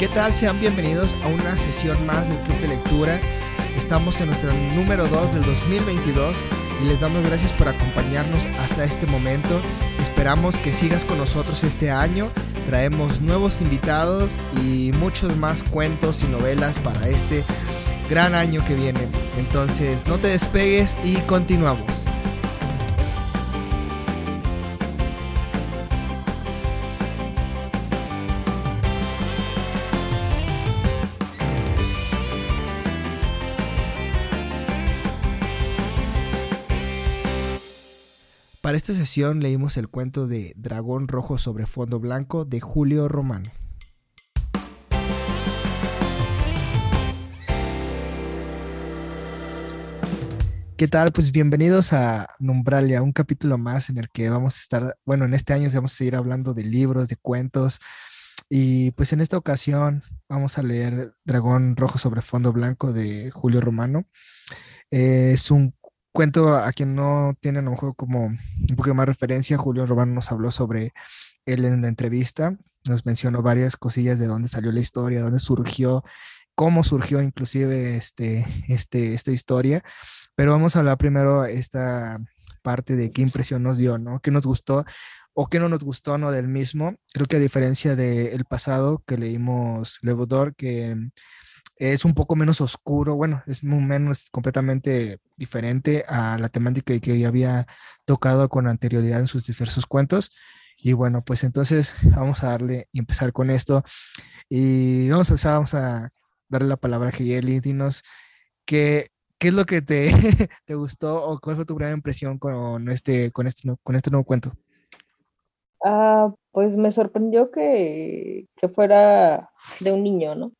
¿Qué tal? Sean bienvenidos a una sesión más del Club de Lectura. Estamos en nuestra número 2 del 2022 y les damos gracias por acompañarnos hasta este momento. Esperamos que sigas con nosotros este año. Traemos nuevos invitados y muchos más cuentos y novelas para este gran año que viene. Entonces no te despegues y continuamos. Para esta sesión leímos el cuento de Dragón Rojo sobre fondo blanco de Julio Romano. ¿Qué tal? Pues bienvenidos a Numbralia, un capítulo más en el que vamos a estar, bueno, en este año vamos a seguir hablando de libros, de cuentos, y pues en esta ocasión vamos a leer Dragón Rojo sobre fondo blanco de Julio Romano. Eh, es un cuento a quien no tiene a lo como un poco más referencia. Julio Romano nos habló sobre él en la entrevista, nos mencionó varias cosillas de dónde salió la historia, dónde surgió, cómo surgió inclusive este, este, esta historia. Pero vamos a hablar primero esta parte de qué impresión nos dio, ¿no? ¿Qué nos gustó o qué no nos gustó, ¿no? Del mismo. Creo que a diferencia del pasado que leímos Levodor, que es un poco menos oscuro, bueno, es muy menos completamente diferente a la temática que ya había tocado con anterioridad en sus diversos cuentos. Y bueno, pues entonces vamos a darle y empezar con esto. Y vamos a empezar, vamos a darle la palabra a Geyeli. Dinos qué, ¿Qué es lo que te, te gustó o cuál fue tu primera impresión con este, con este, con este nuevo cuento? Ah, pues me sorprendió que, que fuera de un niño, ¿no?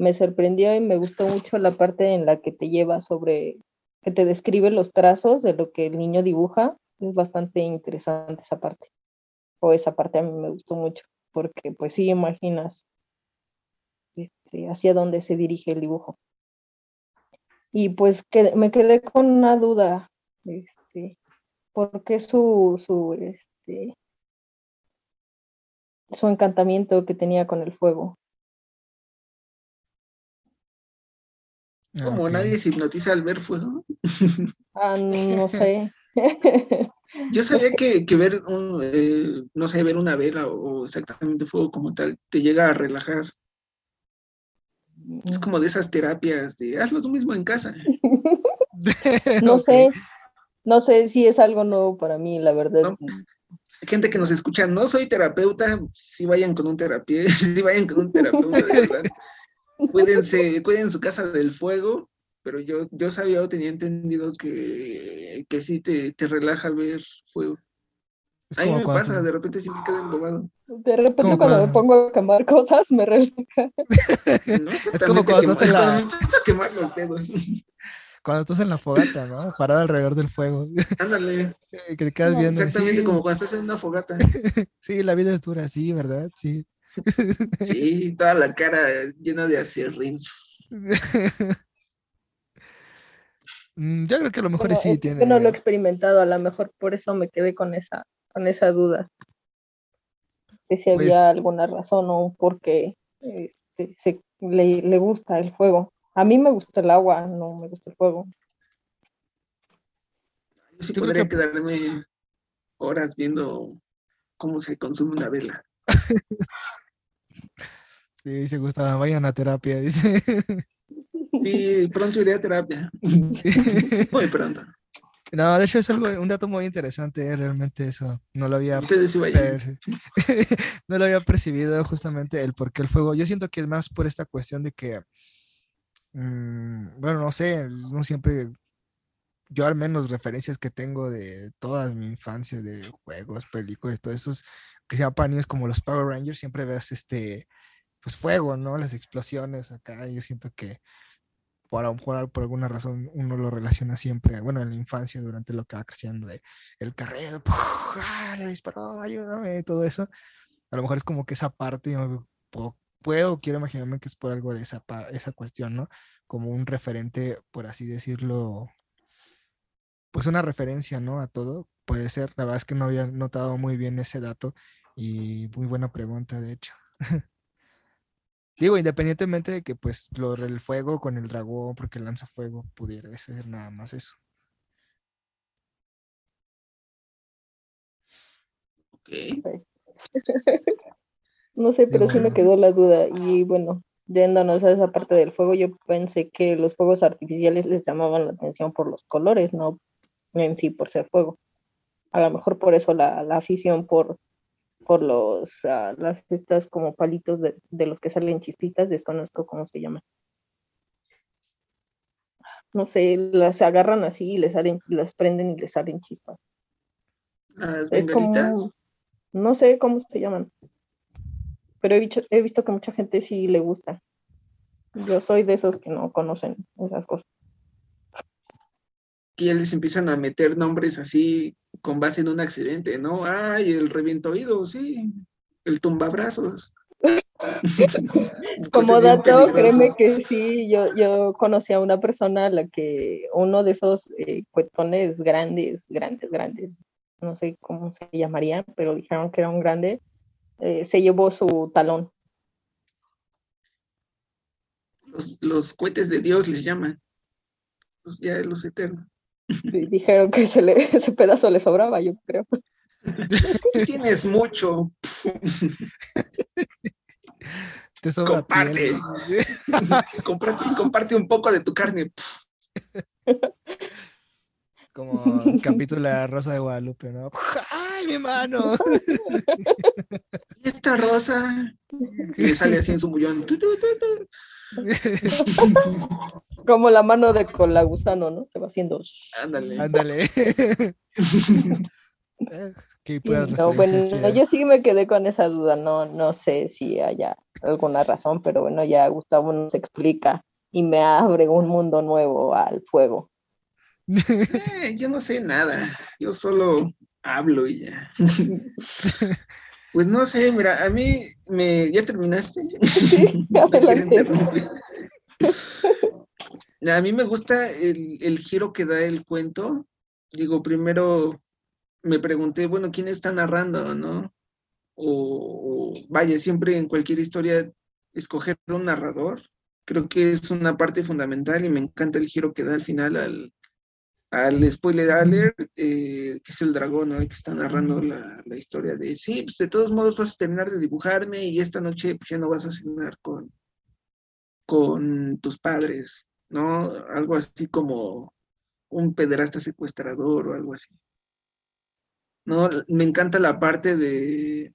Me sorprendió y me gustó mucho la parte en la que te lleva sobre, que te describe los trazos de lo que el niño dibuja. Es bastante interesante esa parte. O esa parte a mí me gustó mucho, porque pues sí imaginas este, hacia dónde se dirige el dibujo. Y pues que, me quedé con una duda, este, ¿por qué su, su, este, su encantamiento que tenía con el fuego? Como nadie se hipnotiza al ver fuego. Ah, no sé. Yo sabía que, que ver un, eh, no sé, ver una vela o exactamente fuego como tal, te llega a relajar. Es como de esas terapias de hazlo tú mismo en casa. no sé, no sé si es algo nuevo para mí, la verdad. Gente que nos escucha, no soy terapeuta, si vayan con un terapeuta, si vayan con un terapeuta, de verdad. Cuídense, cuiden su casa del fuego, pero yo, yo sabía o tenía entendido que, que sí te, te relaja ver fuego. A mí me pasa, de repente sí me quedo embobado. De repente cuando, me pongo a quemar cosas me relaja. es como cuando estás en la... quemar los dedos. Cuando estás en la fogata, ¿no? Parado alrededor del fuego. Ándale. que te quedas viendo. Exactamente como cuando estás en una fogata. sí, la vida es dura, sí, ¿verdad? Sí. Sí, toda la cara llena de acerrín. Mm, yo creo que a lo mejor sí tiene. Yo no lo he experimentado, a lo mejor por eso me quedé con esa, con esa duda. De si había pues alguna razón o por qué este, se, le, le gusta el fuego. A mí me gusta el agua, no me gusta el fuego. Yo sí podría quedarme horas viendo cómo se consume una vela. sí, se gusta, vayan a terapia, dice. Sí, pronto iré a terapia. Muy pronto. No, de hecho es algo, un dato muy interesante, eh, realmente eso. No lo había no lo había percibido justamente el por qué el fuego. Yo siento que es más por esta cuestión de que mm, bueno, no sé, no siempre yo al menos referencias que tengo de toda mi infancia de juegos, películas, todo eso que sea para niños como los Power Rangers, siempre ves este pues fuego, ¿no? Las explosiones acá. Yo siento que por, por alguna razón uno lo relaciona siempre, bueno, en la infancia, durante lo que va creciendo, de el carrero, ¡ah, le disparó, ayúdame, todo eso. A lo mejor es como que esa parte, yo puedo, quiero imaginarme que es por algo de esa, esa cuestión, ¿no? Como un referente, por así decirlo, pues una referencia, ¿no? A todo, puede ser. La verdad es que no había notado muy bien ese dato y muy buena pregunta, de hecho. Digo, independientemente de que pues lo del fuego con el dragón, porque lanza fuego, pudiera ser nada más eso. Ok. No sé, pero sí me quedó la duda. Y bueno, yéndonos a esa parte del fuego, yo pensé que los fuegos artificiales les llamaban la atención por los colores, no en sí por ser fuego. A lo mejor por eso la, la afición por, por los, ah, las, estas como palitos de, de los que salen chispitas, desconozco cómo se llaman. No sé, las agarran así y les salen, las prenden y les salen chispas. Las Es como, no sé cómo se llaman, pero he visto, he visto que mucha gente sí le gusta. Yo soy de esos que no conocen esas cosas. Que ya les empiezan a meter nombres así con base en un accidente, ¿no? Ay, el reviento oído, sí. El tumbabrazos. Como dato, créeme que sí, yo, yo conocí a una persona a la que uno de esos eh, cuetones grandes, grandes, grandes, no sé cómo se llamaría, pero dijeron que era un grande, eh, se llevó su talón. Los, los cohetes de Dios les llaman. Los, ya los eternos. Dijeron que ese, le- ese pedazo le sobraba, yo creo. Tú tienes mucho. Te sobra Comparte. piel. comparte, comparte un poco de tu carne. Como el capítulo de la Rosa de Guadalupe, ¿no? ¡Ay, mi mano! Y esta rosa. Y le sale así en su mullón. Como la mano de con la gusano, ¿no? Se va haciendo. Ándale. Ándale. Qué No, bueno, yo sí me quedé con esa duda, no, no sé si haya alguna razón, pero bueno, ya Gustavo nos explica y me abre un mundo nuevo al fuego. Eh, yo no sé nada. Yo solo hablo y ya. Pues no sé, mira, a mí me. ¿Ya terminaste? Sí. A mí me gusta el, el giro que da el cuento. Digo, primero me pregunté, bueno, ¿quién está narrando, no? O, o, vaya, siempre en cualquier historia escoger un narrador. Creo que es una parte fundamental y me encanta el giro que da al final al, al spoiler alert, eh, que es el dragón, ¿no? El que está narrando la, la historia de, sí, pues de todos modos vas a terminar de dibujarme y esta noche pues ya no vas a cenar con, con tus padres, ¿no? Algo así como un pederasta secuestrador o algo así. No, me encanta la parte de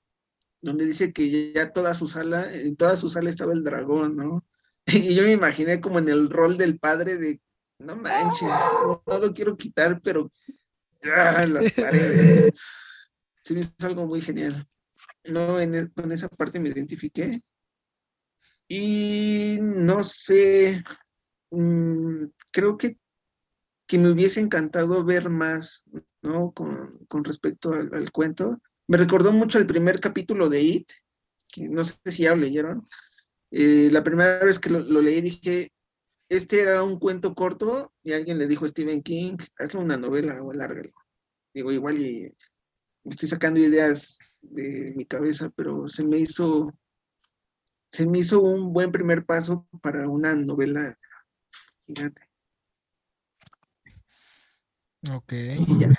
donde dice que ya toda su sala, en toda su sala estaba el dragón, ¿no? Y yo me imaginé como en el rol del padre de, no manches, no, no lo quiero quitar, pero ah, las paredes. Se me hizo algo muy genial. No, en, e- con esa parte me identifiqué. Y no sé, mm, creo que, que me hubiese encantado ver más, ¿no? Con, con respecto al, al cuento. Me recordó mucho el primer capítulo de It, que no sé si ya lo leyeron. Eh, la primera vez que lo, lo leí dije, este era un cuento corto y alguien le dijo a Stephen King, hazlo una novela o alárgalo. Digo, igual y me estoy sacando ideas de mi cabeza, pero se me hizo, se me hizo un buen primer paso para una novela gigante. Ok. Ya.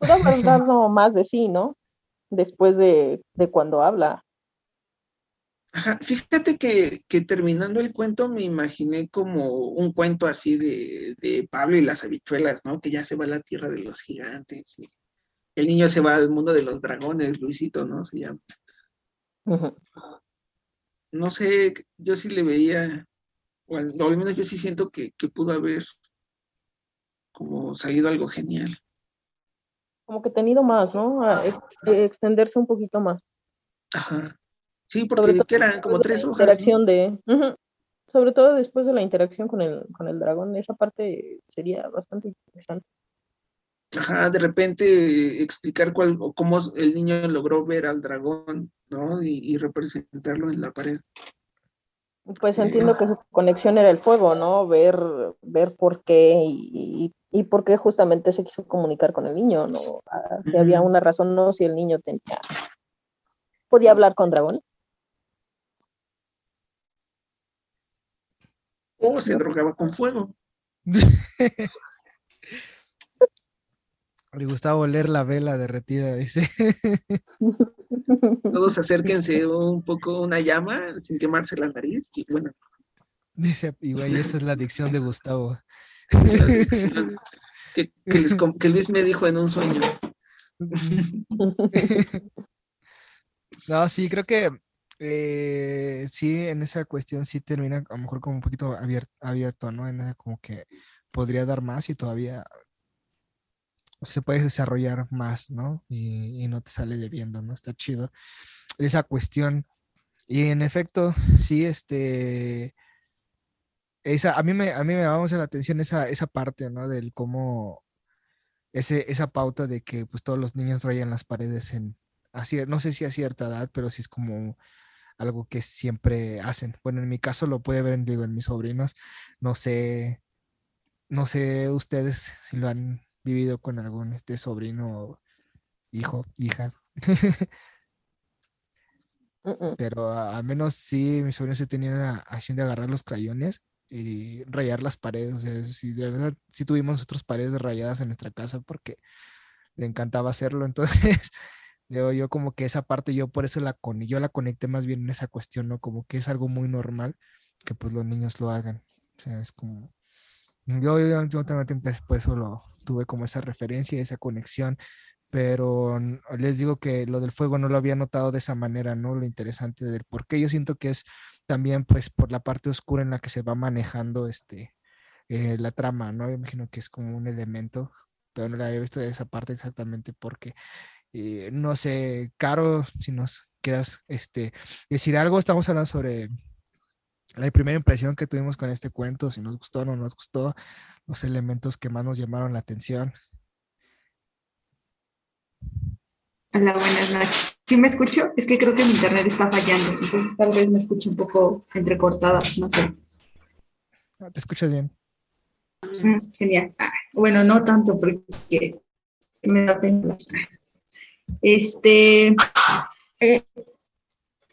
Dado más de sí, ¿no? Después de, de cuando habla. Ajá, Fíjate que, que terminando el cuento me imaginé como un cuento así de, de Pablo y las habichuelas, ¿no? Que ya se va a la tierra de los gigantes. y el niño se va al mundo de los dragones, Luisito, ¿no? Se llama. No sé, yo sí le veía, o al, o al menos yo sí siento que, que pudo haber como salido algo genial. Como que tenido más, ¿no? A extenderse un poquito más. Ajá. Sí, porque que eran como tres hojas. interacción de. Sobre todo después de la interacción con el, con el dragón, esa parte sería bastante interesante. Ajá, de repente explicar cuál, o cómo el niño logró ver al dragón, ¿no? Y, y representarlo en la pared. Pues Sí. entiendo que su conexión era el fuego, ¿no? Ver, ver por qué y, y, y por qué justamente se quiso comunicar con el niño, ¿no? Ah, Si había una razón, no, si el niño tenía. Podía hablar con dragón. O se drogaba con fuego. Le gustaba oler la vela derretida, dice. Todos acérquense un poco una llama sin quemarse la nariz. Y bueno, Dice, y güey, esa es la adicción de Gustavo. la adicción que, que les com- que Luis me dijo en un sueño. No, sí, creo que eh, sí, en esa cuestión sí termina a lo mejor como un poquito abier- abierto, ¿no? En esa como que podría dar más y todavía se puede desarrollar más, ¿no? Y, no te sale debiendo, ¿no? Está chido esa cuestión. Y en efecto, sí, este, esa, a mí me, a mí me mucho la atención esa, esa parte, ¿no? Del cómo, ese, esa pauta de que pues todos los niños rayan las paredes en, a cier- no sé si a cierta edad, pero sí es como algo que siempre hacen. Bueno, en mi caso lo puede ver, digo, en mis sobrinos, no sé, no sé ustedes si lo han vivido con algún este sobrino, hijo, hija. Mm. pero a- al menos sí, mis sobrinos se tenían a- así de agarrar los crayones y rayar las paredes. O sea, sí, de verdad, sí tuvimos nosotros paredes rayadas en nuestra casa porque le encantaba hacerlo. Entonces, digo, yo como que esa parte, yo por eso la con, yo la conecté más bien en esa cuestión, ¿no? Como que es algo muy normal que pues los niños lo hagan. O sea, es como, yo, yo, yo también por eso lo tuve como esa referencia, esa conexión pero les digo que lo del fuego no lo había notado de esa manera, ¿no? Lo interesante del por qué yo siento que es también pues por la parte oscura en la que se va manejando este eh, la trama, ¿no? Yo imagino que es como un elemento, pero no la había visto de esa parte exactamente porque eh, no sé, Caro, si nos quieras este decir algo, estamos hablando sobre la primera impresión que tuvimos con este cuento, si nos gustó o no nos gustó, los elementos que más nos llamaron la atención. Hola, buenas noches. ¿Sí me escucho? Es que creo que mi internet está fallando, entonces tal vez me escuche un poco entrecortada, no sé. Ah, ¿Te escuchas bien? Mm, genial. Ah, bueno, no tanto porque me da pena. Este, eh,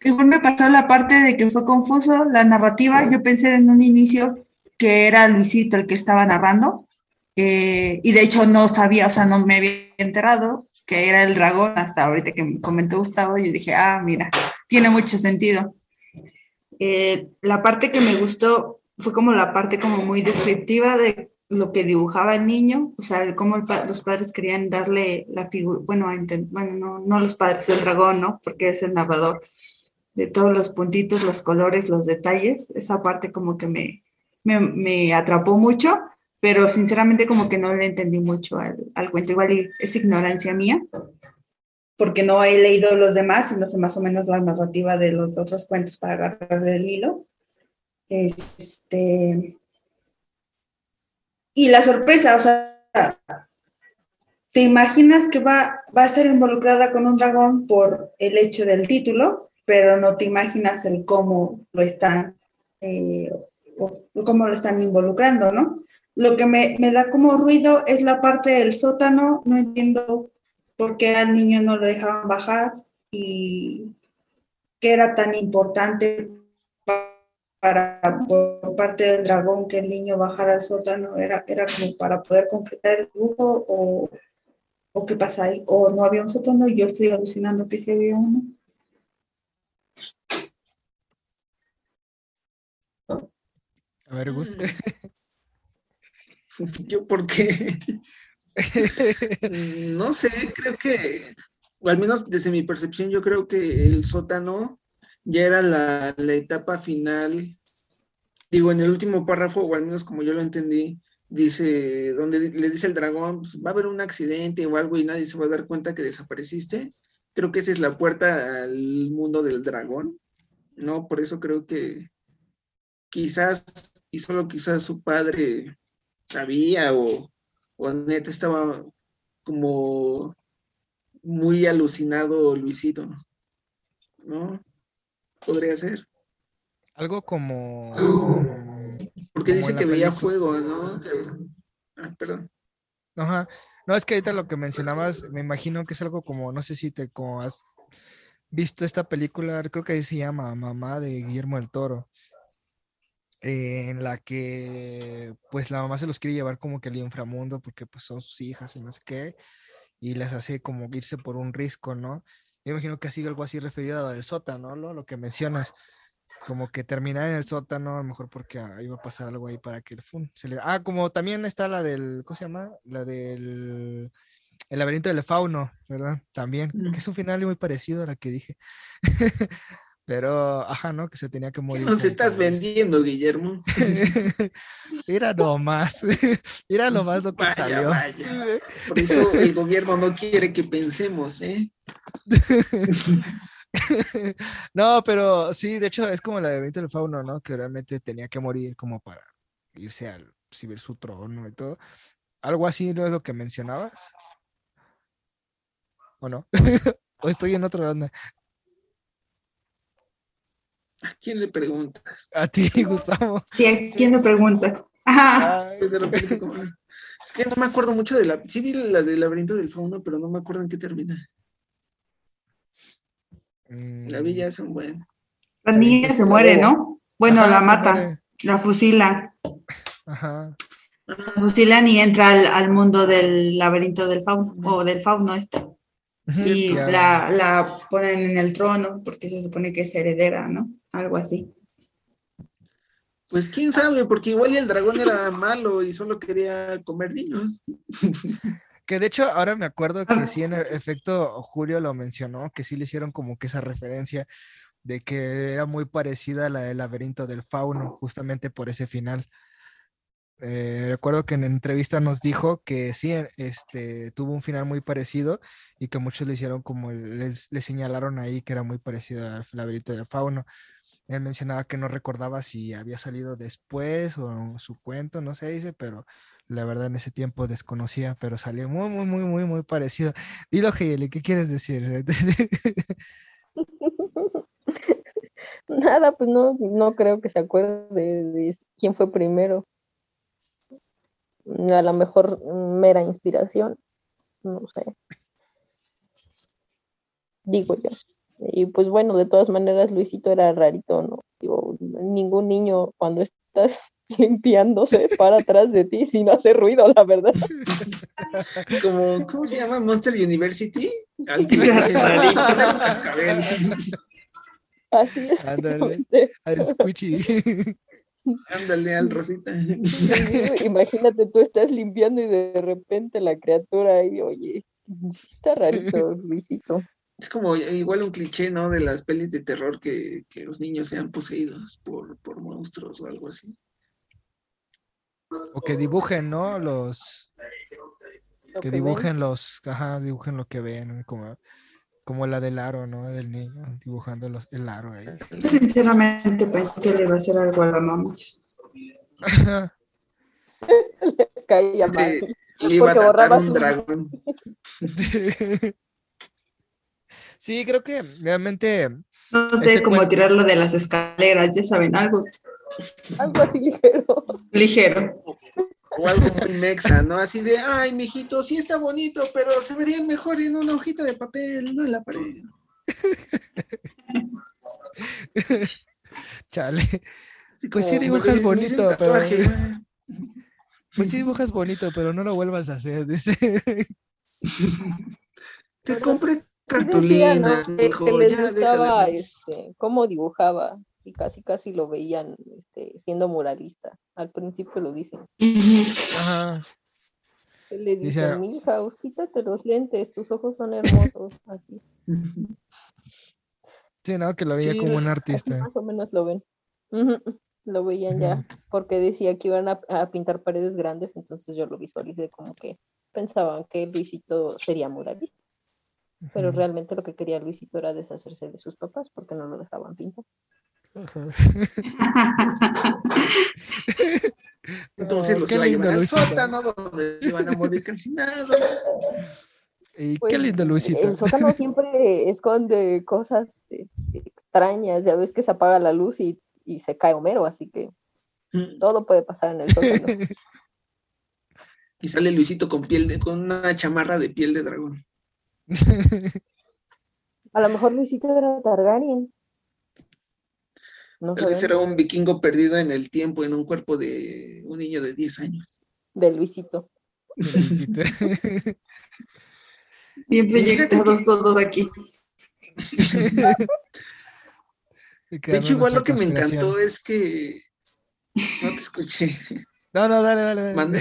igual me pasó la parte de que fue confuso la narrativa. Yo pensé en un inicio que era Luisito el que estaba narrando, eh, y de hecho no sabía, o sea, no me había enterado que era el dragón hasta ahorita que me comentó Gustavo. Yo dije, ah, mira, tiene mucho sentido. Eh, la parte que me gustó fue como la parte como muy descriptiva de lo que dibujaba el niño, o sea, cómo los padres querían darle la figura, bueno, bueno no, no los padres, el dragón, ¿no? Porque es el narrador, de todos los puntitos, los colores, los detalles, esa parte como que me, me, me atrapó mucho, pero sinceramente como que no le entendí mucho al, al cuento, igual es ignorancia mía, porque no he leído los demás no sé más o menos la narrativa de los otros cuentos para agarrar el hilo. Este. Y la sorpresa, o sea, te imaginas que va, va a estar involucrada con un dragón por el hecho del título, pero no te imaginas el cómo lo están, eh, cómo lo están involucrando, ¿no? Lo que me, me da como ruido es la parte del sótano, no entiendo por qué al niño no lo dejaban bajar y qué era tan importante para por parte del dragón que el niño bajara al sótano era, era como para poder concretar el dibujo o, o qué pasa ahí. O no había un sótano y yo estoy alucinando que sí había uno. A ver, Gus. Yo porque no sé, creo que, o al menos desde mi percepción, yo creo que el sótano ya era la, la etapa final. Digo, en el último párrafo, o al menos como yo lo entendí, dice, donde le dice el dragón, pues, va a haber un accidente o algo y nadie se va a dar cuenta que desapareciste. Creo que esa es la puerta al mundo del dragón, ¿no? Por eso creo que quizás, y solo quizás su padre sabía o, o neta estaba como muy alucinado Luisito, ¿no? Podría ser. Algo como. Porque como dice que veía fuego, ¿no? Ah, perdón. Ajá. No, es que ahorita lo que mencionabas, me imagino que es algo como, no sé si te como has visto esta película, creo que ahí se llama Mamá de Guillermo del Toro. eh, en la que pues la mamá se los quiere llevar como que al inframundo porque pues son sus hijas y no sé qué, y les hace como irse por un risco, ¿no? Yo imagino que ha sido algo así referido al sótano, ¿no? Lo que mencionas, como que terminar en el sótano, a lo mejor porque ah, iba a pasar algo ahí para que el fun se le... Ah, como también está la del, ¿cómo se llama? La del el laberinto del fauno, ¿verdad? También, que es un final muy parecido a la que dije. Pero, ajá, ¿no? Que se tenía que morir. ¿Qué nos estás vendiendo, Guillermo? Mira nomás, mira nomás lo que salió. Por eso el gobierno no quiere que pensemos, ¿eh? no, pero sí, de hecho es como la de del Fauno, ¿no? Que realmente tenía que morir como para irse al recibir su trono y todo. Algo así no es lo que mencionabas. ¿O no? ¿O estoy en otra onda? ¿A quién le preguntas? A ti, Gustavo. Sí, ¿a quién le preguntas? Ajá. Ay, de repente como... Es que no me acuerdo mucho de la... Sí vi la del laberinto del fauno, pero no me acuerdo en qué termina. La villa es un buen. La niña se muere, ¿no? Bueno, la mata, la fusila. Ajá. La fusilan y entra al, al, mundo del laberinto del fauno, o del fauno este y la, la, ponen en el trono porque se supone que es heredera, ¿no? Algo así. Pues quién sabe, porque igual el dragón era malo y solo quería comer niños. Que de hecho ahora me acuerdo que sí, en efecto, Julio lo mencionó, que sí le hicieron como que esa referencia de que era muy parecida a la del laberinto del fauno, justamente por ese final. Eh, recuerdo que en entrevista nos dijo que sí, este, tuvo un final muy parecido y que muchos le hicieron como, le señalaron ahí que era muy parecido al laberinto de fauno. Él mencionaba que no recordaba si había salido después o su cuento, no sé, dice, pero la verdad en ese tiempo desconocía, pero salió muy, muy, muy, muy, muy parecido. Dilo, Geyeli, ¿qué quieres decir? Nada, pues no, no creo que se acuerde de quién fue primero a lo mejor mera inspiración, no sé. Digo yo. Y pues bueno, de todas maneras Luisito era rarito, ¿no? Digo, ningún niño cuando estás limpiándose para atrás de ti si no hace ruido, la verdad. Como, ¿cómo se llama? Monster University. Al que Así es. Ándale, al Squishy. Ándale al Rosita. Imagínate, tú estás limpiando y de repente la criatura ahí, oye, está rarito, Luisito. Es como igual un cliché, ¿no? De las pelis de terror que, los niños sean poseídos por, por monstruos o algo así. O que dibujen, ¿no? Los. Que dibujen los. Ajá, dibujen lo que ven, como como la del aro, ¿no? Del niño, dibujando los, el aro ahí. Yo sinceramente pensé que le iba a hacer algo a la mamá. le caía mal. Le iba a un dragón. sí, creo que realmente. No sé cómo tirarlo de las escaleras, ya saben, algo. Algo así ligero. Ligero o algo muy mexa, ¿no? Así de, ay, mijito, sí está bonito, pero se vería mejor en una hojita de papel, no en la pared. Chale. pues sí dibujas bonito, pero. Pues sí dibujas bonito, pero no lo vuelvas a hacer. Dice. Te compré cartulinas. Que les gustaba este, cómo dibujaba y casi casi lo veían este, siendo moralista. Al principio lo dicen. Ajá. Le dicen, mi hija, quítate los lentes, tus ojos son hermosos, así. Sí, no, que lo veía como un artista. Más o menos lo ven. Lo veían ya, porque decía que iban a, a, pintar paredes grandes, entonces yo lo visualicé como que pensaban que Luisito sería moralista. Pero realmente lo que quería Luisito era deshacerse de sus papás porque no lo dejaban pintar. Entonces los iba a llevar al sótano donde se iban a morir calcinados. Y qué pues, lindo Luisito. El sótano siempre esconde cosas este, extrañas. Ya ves que se apaga la luz y, y se cae Homero, así que mm. todo puede pasar en el sótano. Y sale Luisito con piel de, con una chamarra de piel de dragón. A lo mejor Luisito era Targaryen. No Tal vez era un vikingo perdido en el tiempo, en un cuerpo de un niño de 10 años. De Luisito. Felicite. Bien proyectados todos aquí. De hecho, igual lo que me encantó es que... No te escuché. No, no, dale, dale, dale.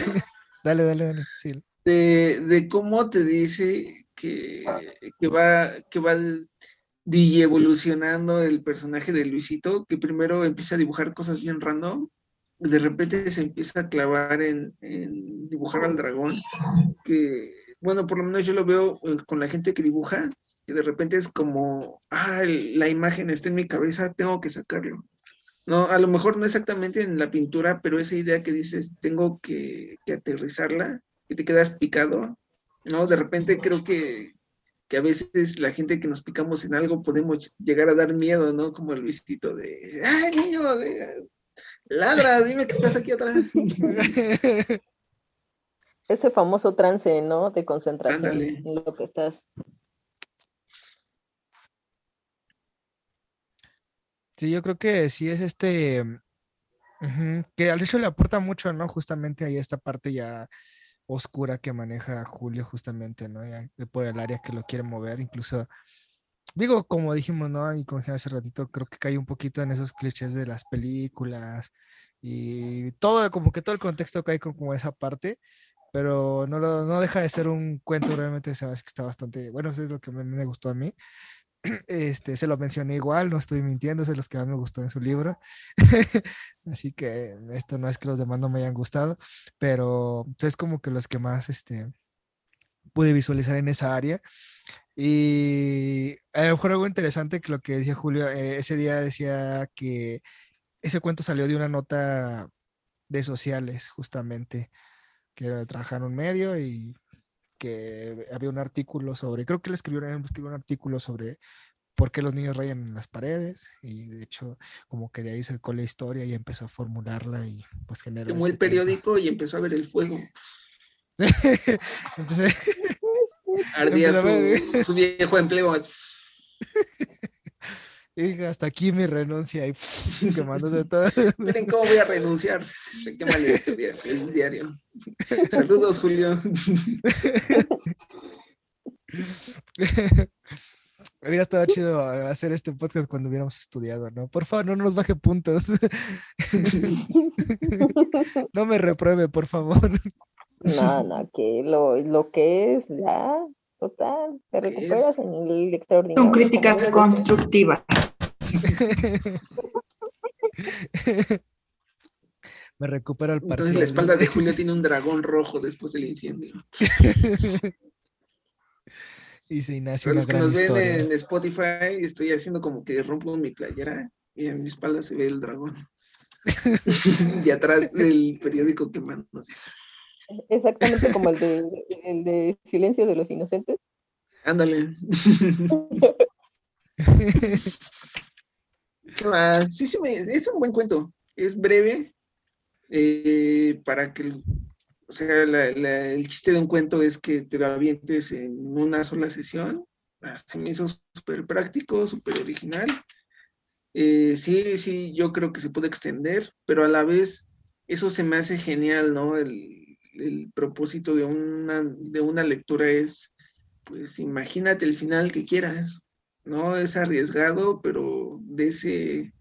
Dale, dale, dale. Sí. de, de cómo te dice que, que va, que va evolucionando el personaje de Luisito, que primero empieza a dibujar cosas bien random, de repente se empieza a clavar en, dibujar al dragón, que, bueno, por lo menos yo lo veo eh, con la gente que dibuja, que de repente es como, ah, la imagen está en mi cabeza, tengo que sacarlo. No, a lo mejor no exactamente en la pintura, pero esa idea que dices, tengo que, que aterrizarla y te quedas picado, ¿no? De repente creo que, que a veces la gente que nos picamos en algo podemos llegar a dar miedo, ¿no? Como el Luisito de, ¡ay, niño! de- ladra, dime que estás aquí atrás. Ese famoso trance, ¿no? De concentración Ándale. en lo que estás. Sí, yo creo que sí es este, que al hecho le aporta mucho, ¿no? Justamente ahí esta parte ya oscura que maneja Julio, justamente, ¿no? Por el área que lo quiere mover, incluso, digo, como dijimos, ¿no? Y como dije hace ratito, creo que cae un poquito en esos clichés de las películas y todo, como que todo el contexto cae con como esa parte, pero no, lo- no deja de ser un cuento, realmente sabes que está bastante, bueno, eso es lo que me, me gustó a mí. Este, se lo mencioné igual, no estoy mintiendo, es de los que más me gustó en su libro. Así que esto no es que los demás no me hayan gustado, pero es como que los que más este, pude visualizar en esa área. Y a lo mejor algo interesante que lo que decía Julio, eh, ese día decía que ese cuento salió de una nota de sociales, justamente, que era de trabajar en un medio y que había un artículo sobre, creo que él escribió, escribió un artículo sobre por qué los niños rayan en las paredes y de hecho como que de ahí sacó la historia y empezó a formularla y pues generó Tomó el este cuento. periódico y empezó a ver el fuego. Empecé- Ardía su, su viejo empleo. y hasta aquí mi renuncia y quemándose todo. Miren cómo voy a renunciar. El, diario- el diario. Saludos, Julio. Hubiera estado chido hacer este podcast cuando hubiéramos estudiado, ¿no? Por favor, no nos baje puntos. No me repruebe, por favor. No, no, que lo, lo que es ya, total, te recuperas en el extraordinario. Con críticas constructivas. Me recupero el Entonces parcial. la espalda de Julio tiene un dragón rojo después del incendio. y se Para una los que gran nos ven en Spotify, estoy haciendo como que rompo mi playera y en mi espalda se ve el dragón. y atrás el periódico quemándose. Exactamente como el de, el de Silencio de los Inocentes. Ándale. Sí, sí, me- es un buen cuento. Es breve. eh, para que, el- o sea, la- la- el chiste de un cuento es que te lo avientes en una sola sesión. Ah, Se me hizo súper práctico, súper original. Eh, sí, sí, yo creo que se puede extender, pero a la vez eso se me hace genial, ¿no? El, el propósito de una, de una lectura es, pues imagínate el final que quieras, ¿no? Es arriesgado, pero de ese,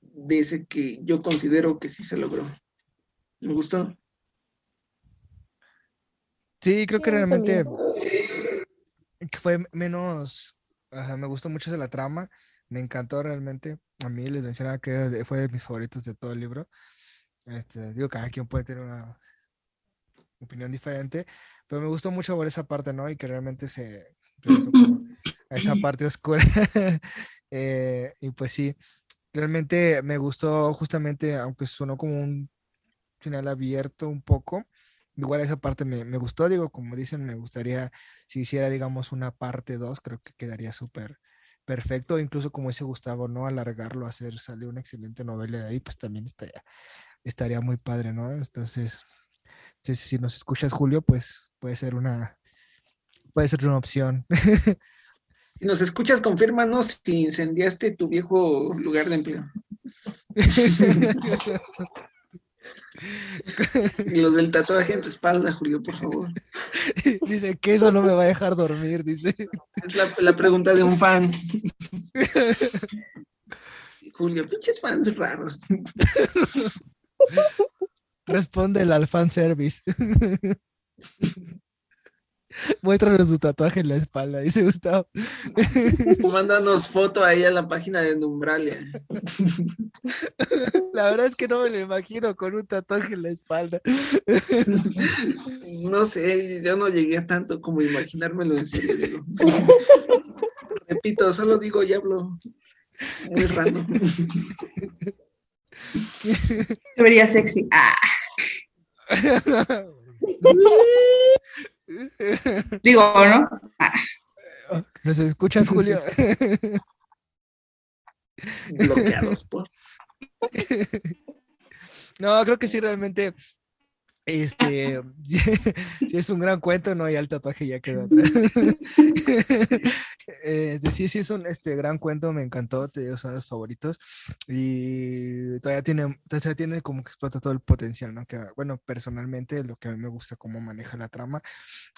de ese que yo considero que sí se logró. Me gustó. Sí, creo que realmente fue menos, ajá, me gustó mucho de la trama, me encantó realmente. A mí les mencionaba que fue de mis favoritos de todo el libro. Este, digo, cada quien puede tener una opinión diferente, pero me gustó mucho ver esa parte, ¿no? Y que realmente se como a esa parte oscura. Eh, y pues sí, realmente me gustó justamente, aunque sonó como un final abierto un poco, igual esa parte me, me gustó, digo, como dicen, me gustaría si hiciera, digamos, una parte 2, creo que quedaría súper perfecto, incluso como dice Gustavo, ¿no? Alargarlo, hacer, salir una excelente novela de ahí, pues también estaría, estaría muy padre, ¿no? Entonces, si, si nos escuchas, Julio, pues puede ser una, puede ser una opción. Si nos escuchas, confírmanos si incendiaste tu viejo lugar de empleo. Y los del tatuaje en tu espalda, Julio, por favor. Dice que eso no me va a dejar dormir, dice. Es la, la pregunta de un fan. Julio, pinches fans raros. Responde al fanservice. Muéstranos su tatuaje en la espalda, dice Gustavo. Mándanos foto ahí a la página de Numbralia. La verdad es que no me lo imagino con un tatuaje en la espalda. No sé, yo no llegué a tanto como imaginármelo en serio. Repito, solo digo y hablo muy raro. Se vería sexy. Ah, digo, ¿no? ¿Nos escuchas, Julio? Bloqueados por. No, creo que sí, realmente. Este sí es un gran cuento, ¿no? Ya el tatuaje ya quedó atrás. Eh, sí, sí, es un este, gran cuento, me encantó, te digo, son los favoritos. Y todavía tiene, todavía tiene como que explota todo el potencial, ¿no? Que, bueno, personalmente lo que a mí me gusta cómo maneja la trama,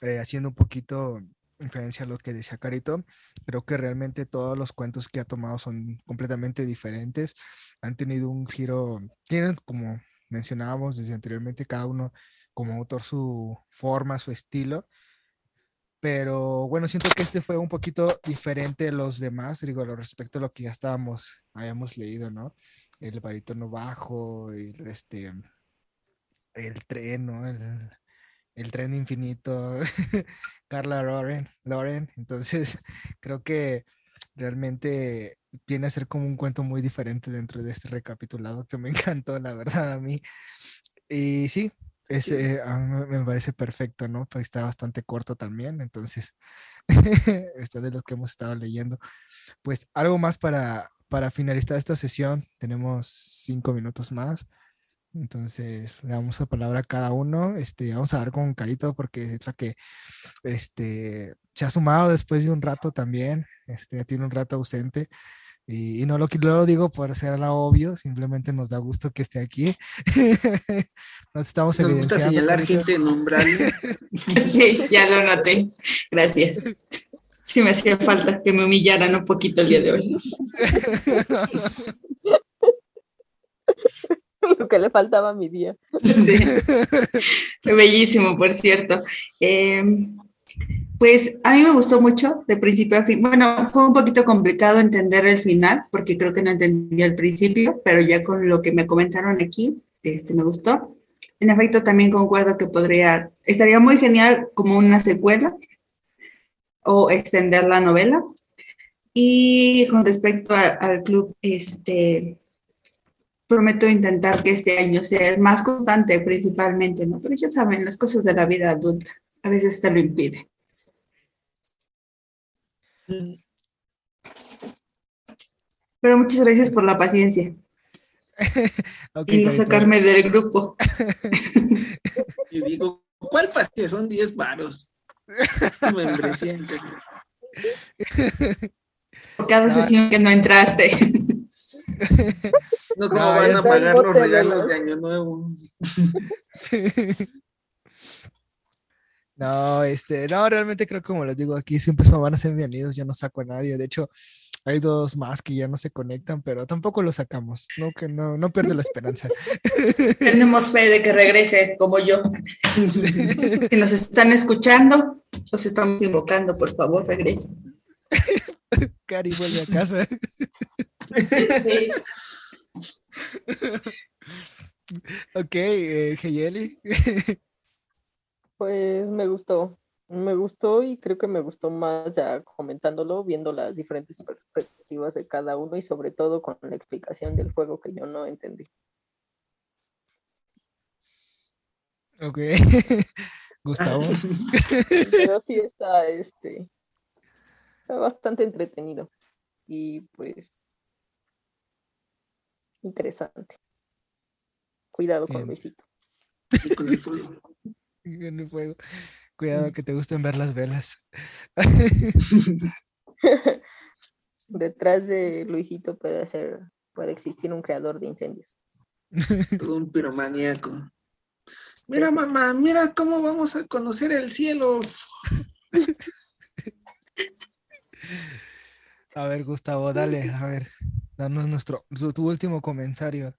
eh, haciendo un poquito referencia a lo que decía Carito, creo que realmente todos los cuentos que ha tomado son completamente diferentes, han tenido un giro, tienen como mencionábamos desde anteriormente, cada uno como autor su forma, su estilo, pero bueno, siento que este fue un poquito diferente de los demás, digo, respecto a lo que ya estábamos, habíamos leído, ¿no? El barítono bajo, el, este, el tren, ¿no? El, el tren infinito, Carla Loren, Loren, entonces creo que realmente viene a ser como un cuento muy diferente dentro de este recapitulado que me encantó, la verdad, a mí. Y sí, ese a mí me parece perfecto, ¿no? Pues está bastante corto también, entonces, esto de lo que hemos estado leyendo. Pues algo más para, para finalizar esta sesión, tenemos cinco minutos más. Entonces, le damos la palabra a cada uno. Este, vamos a dar con Carito porque es la que este, se ha sumado después de un rato también. Este, ya tiene un rato ausente. Y, y no lo, lo digo por ser la obvio, simplemente nos da gusto que esté aquí. Nos estamos Nos gusta evidenciando. señalar Carito. gente en Numbralia. Sí, ya lo noté. Gracias. Sí me hacía falta que me humillaran un poquito el día de hoy. Lo que le faltaba a mi día. Sí. Bellísimo, por cierto. Eh, pues a mí me gustó mucho de principio a fin. Bueno, fue un poquito complicado entender el final, porque creo que no entendía el principio, pero ya con lo que me comentaron aquí, este, me gustó. En efecto, también concuerdo que podría, estaría muy genial como una secuela o extender la novela. Y con respecto a- al club, este, prometo intentar que este año sea el más constante principalmente, ¿no? Pero ya saben, las cosas de la vida adulta a veces te lo impiden. Pero muchas gracias por la paciencia Ok, y no sacarme del grupo. Y digo, ¿cuál pastel? Son 10 varos. Por cada sesión que no entraste. No, ¿cómo No, van a pagar los regalos los- de Año Nuevo? No, este, no, realmente creo que como les digo, aquí siempre son, van a ser bienvenidos, yo no saco a nadie, de hecho, hay dos más que ya no se conectan, pero tampoco los sacamos, no, que no, no pierde la esperanza. Tenemos fe de que regrese como yo. Si nos están escuchando, los estamos invocando, por favor, regresen. Cari vuelve a casa. Sí. ok, eh, Heyeli. Pues me gustó, me gustó y creo que me gustó más ya comentándolo, viendo las diferentes perspectivas de cada uno y sobre todo con la explicación del juego que yo no entendí. ok, Gustavo. Pero sí está, este, está bastante entretenido y pues interesante. Cuidado con Bien. Luisito. Y con el fuego. En el fuego. Cuidado que te gusten ver las velas. Detrás de Luisito puede ser puede existir un creador de incendios. Todo un piromaníaco. Mira, mamá, mira cómo vamos a conocer el cielo. A ver, Gustavo, dale, a ver, danos nuestro, tu último comentario.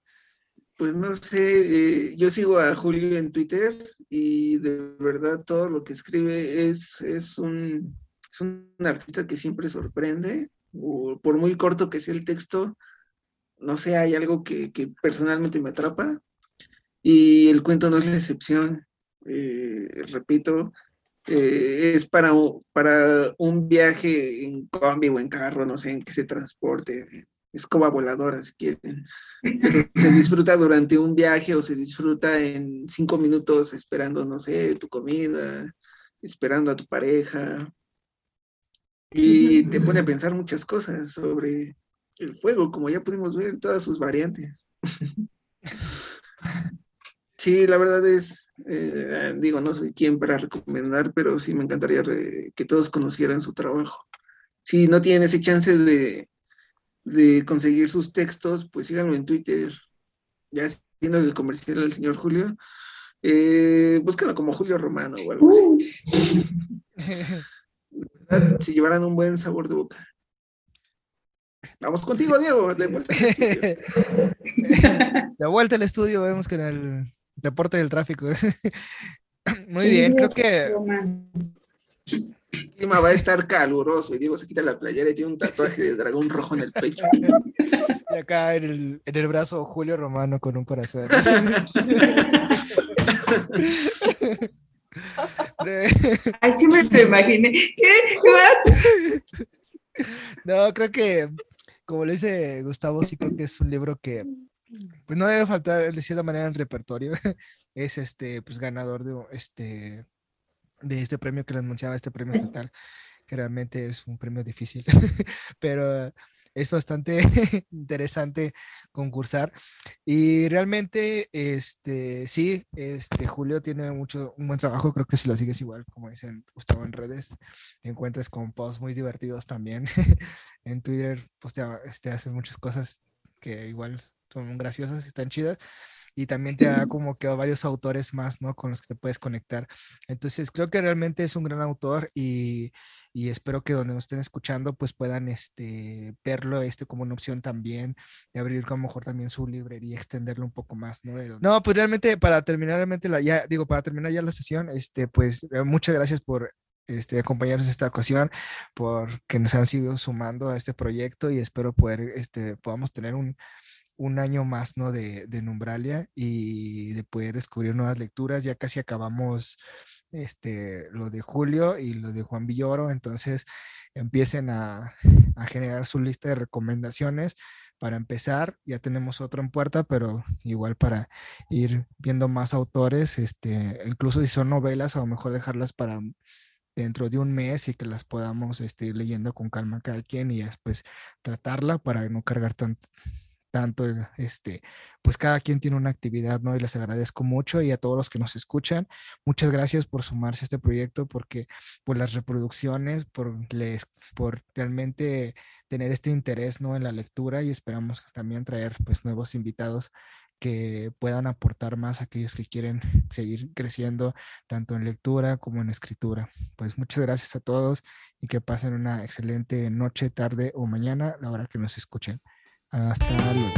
Pues no sé, eh, yo sigo a Julio en Twitter y de verdad todo lo que escribe es, es, un, es un artista que siempre sorprende, por muy corto que sea el texto, no sé, hay algo que, que personalmente me atrapa y el cuento no es la excepción. Eh, repito, eh, es para, para un viaje en combi o en carro, no sé, en que se transporte, escoba voladora si quieren. se disfruta durante un viaje o se disfruta en cinco minutos esperando, no sé, tu comida, esperando a tu pareja. Y te pone a pensar muchas cosas sobre el fuego, como ya pudimos ver, todas sus variantes. sí, la verdad es, eh, digo, no soy quien para recomendar, pero sí me encantaría que todos conocieran su trabajo. Si no tienen ese chance de, de conseguir sus textos, pues síganlo en Twitter, ya siendo el comercial del señor Julio. Eh, búsquenlo como Julio Romano o algo así. si llevaran un buen sabor de boca. Vamos contigo, Diego, de vuelta. de vuelta al estudio, vemos que en el reporte del tráfico. Muy bien, creo que el clima va a estar caluroso y Diego se quita la playera y tiene un tatuaje de dragón rojo en el pecho. Y acá en el, en el brazo Julio Romano con un corazón. Ay, sí me lo imaginé. ¿Qué? No, creo que, como le dice Gustavo, sí creo que es un libro que pues no debe faltar de cierta manera en el repertorio. Es este, pues ganador de este de este premio que le anunciaba, este premio estatal, que realmente es un premio difícil, pero es bastante interesante concursar. Y realmente, este, sí, este, Julio tiene mucho, un buen trabajo, creo que si lo sigues igual, como dicen Gustavo en redes, te encuentras con posts muy divertidos también. en Twitter, pues te, este, hace muchas cosas que igual son graciosas y están chidas y también te da como que varios autores más, ¿no? Con los que te puedes conectar. Entonces, creo que realmente es un gran autor y, y espero que donde nos estén escuchando, pues puedan este, verlo este como una opción también, de abrir a lo mejor también su librería, extenderlo un poco más, ¿no? No, pues realmente para terminar, realmente la, ya, digo, para terminar ya la sesión, este, pues eh, muchas gracias por este, acompañarnos esta ocasión, por que nos han sido sumando a este proyecto y espero poder, este, podamos tener un, un año más, ¿no? De, de Numbralia y de poder descubrir nuevas lecturas. Ya casi acabamos este, lo de Julio y lo de Juan Villoro, entonces empiecen a, a generar su lista de recomendaciones para empezar. Ya tenemos otro en puerta, pero igual para ir viendo más autores, este, incluso si son novelas, a lo mejor dejarlas para dentro de un mes y que las podamos este, ir leyendo con calma cada quien y después tratarla para no cargar tanto tanto, este, pues cada quien tiene una actividad, ¿no? Y les agradezco mucho y a todos los que nos escuchan, muchas gracias por sumarse a este proyecto, porque por las reproducciones, por, les, por realmente tener este interés, ¿no? En la lectura y esperamos también traer, pues, nuevos invitados que puedan aportar más a aquellos que quieren seguir creciendo tanto en lectura como en escritura. Pues muchas gracias a todos y que pasen una excelente noche, tarde o mañana, la hora que nos escuchen. Hasta luego.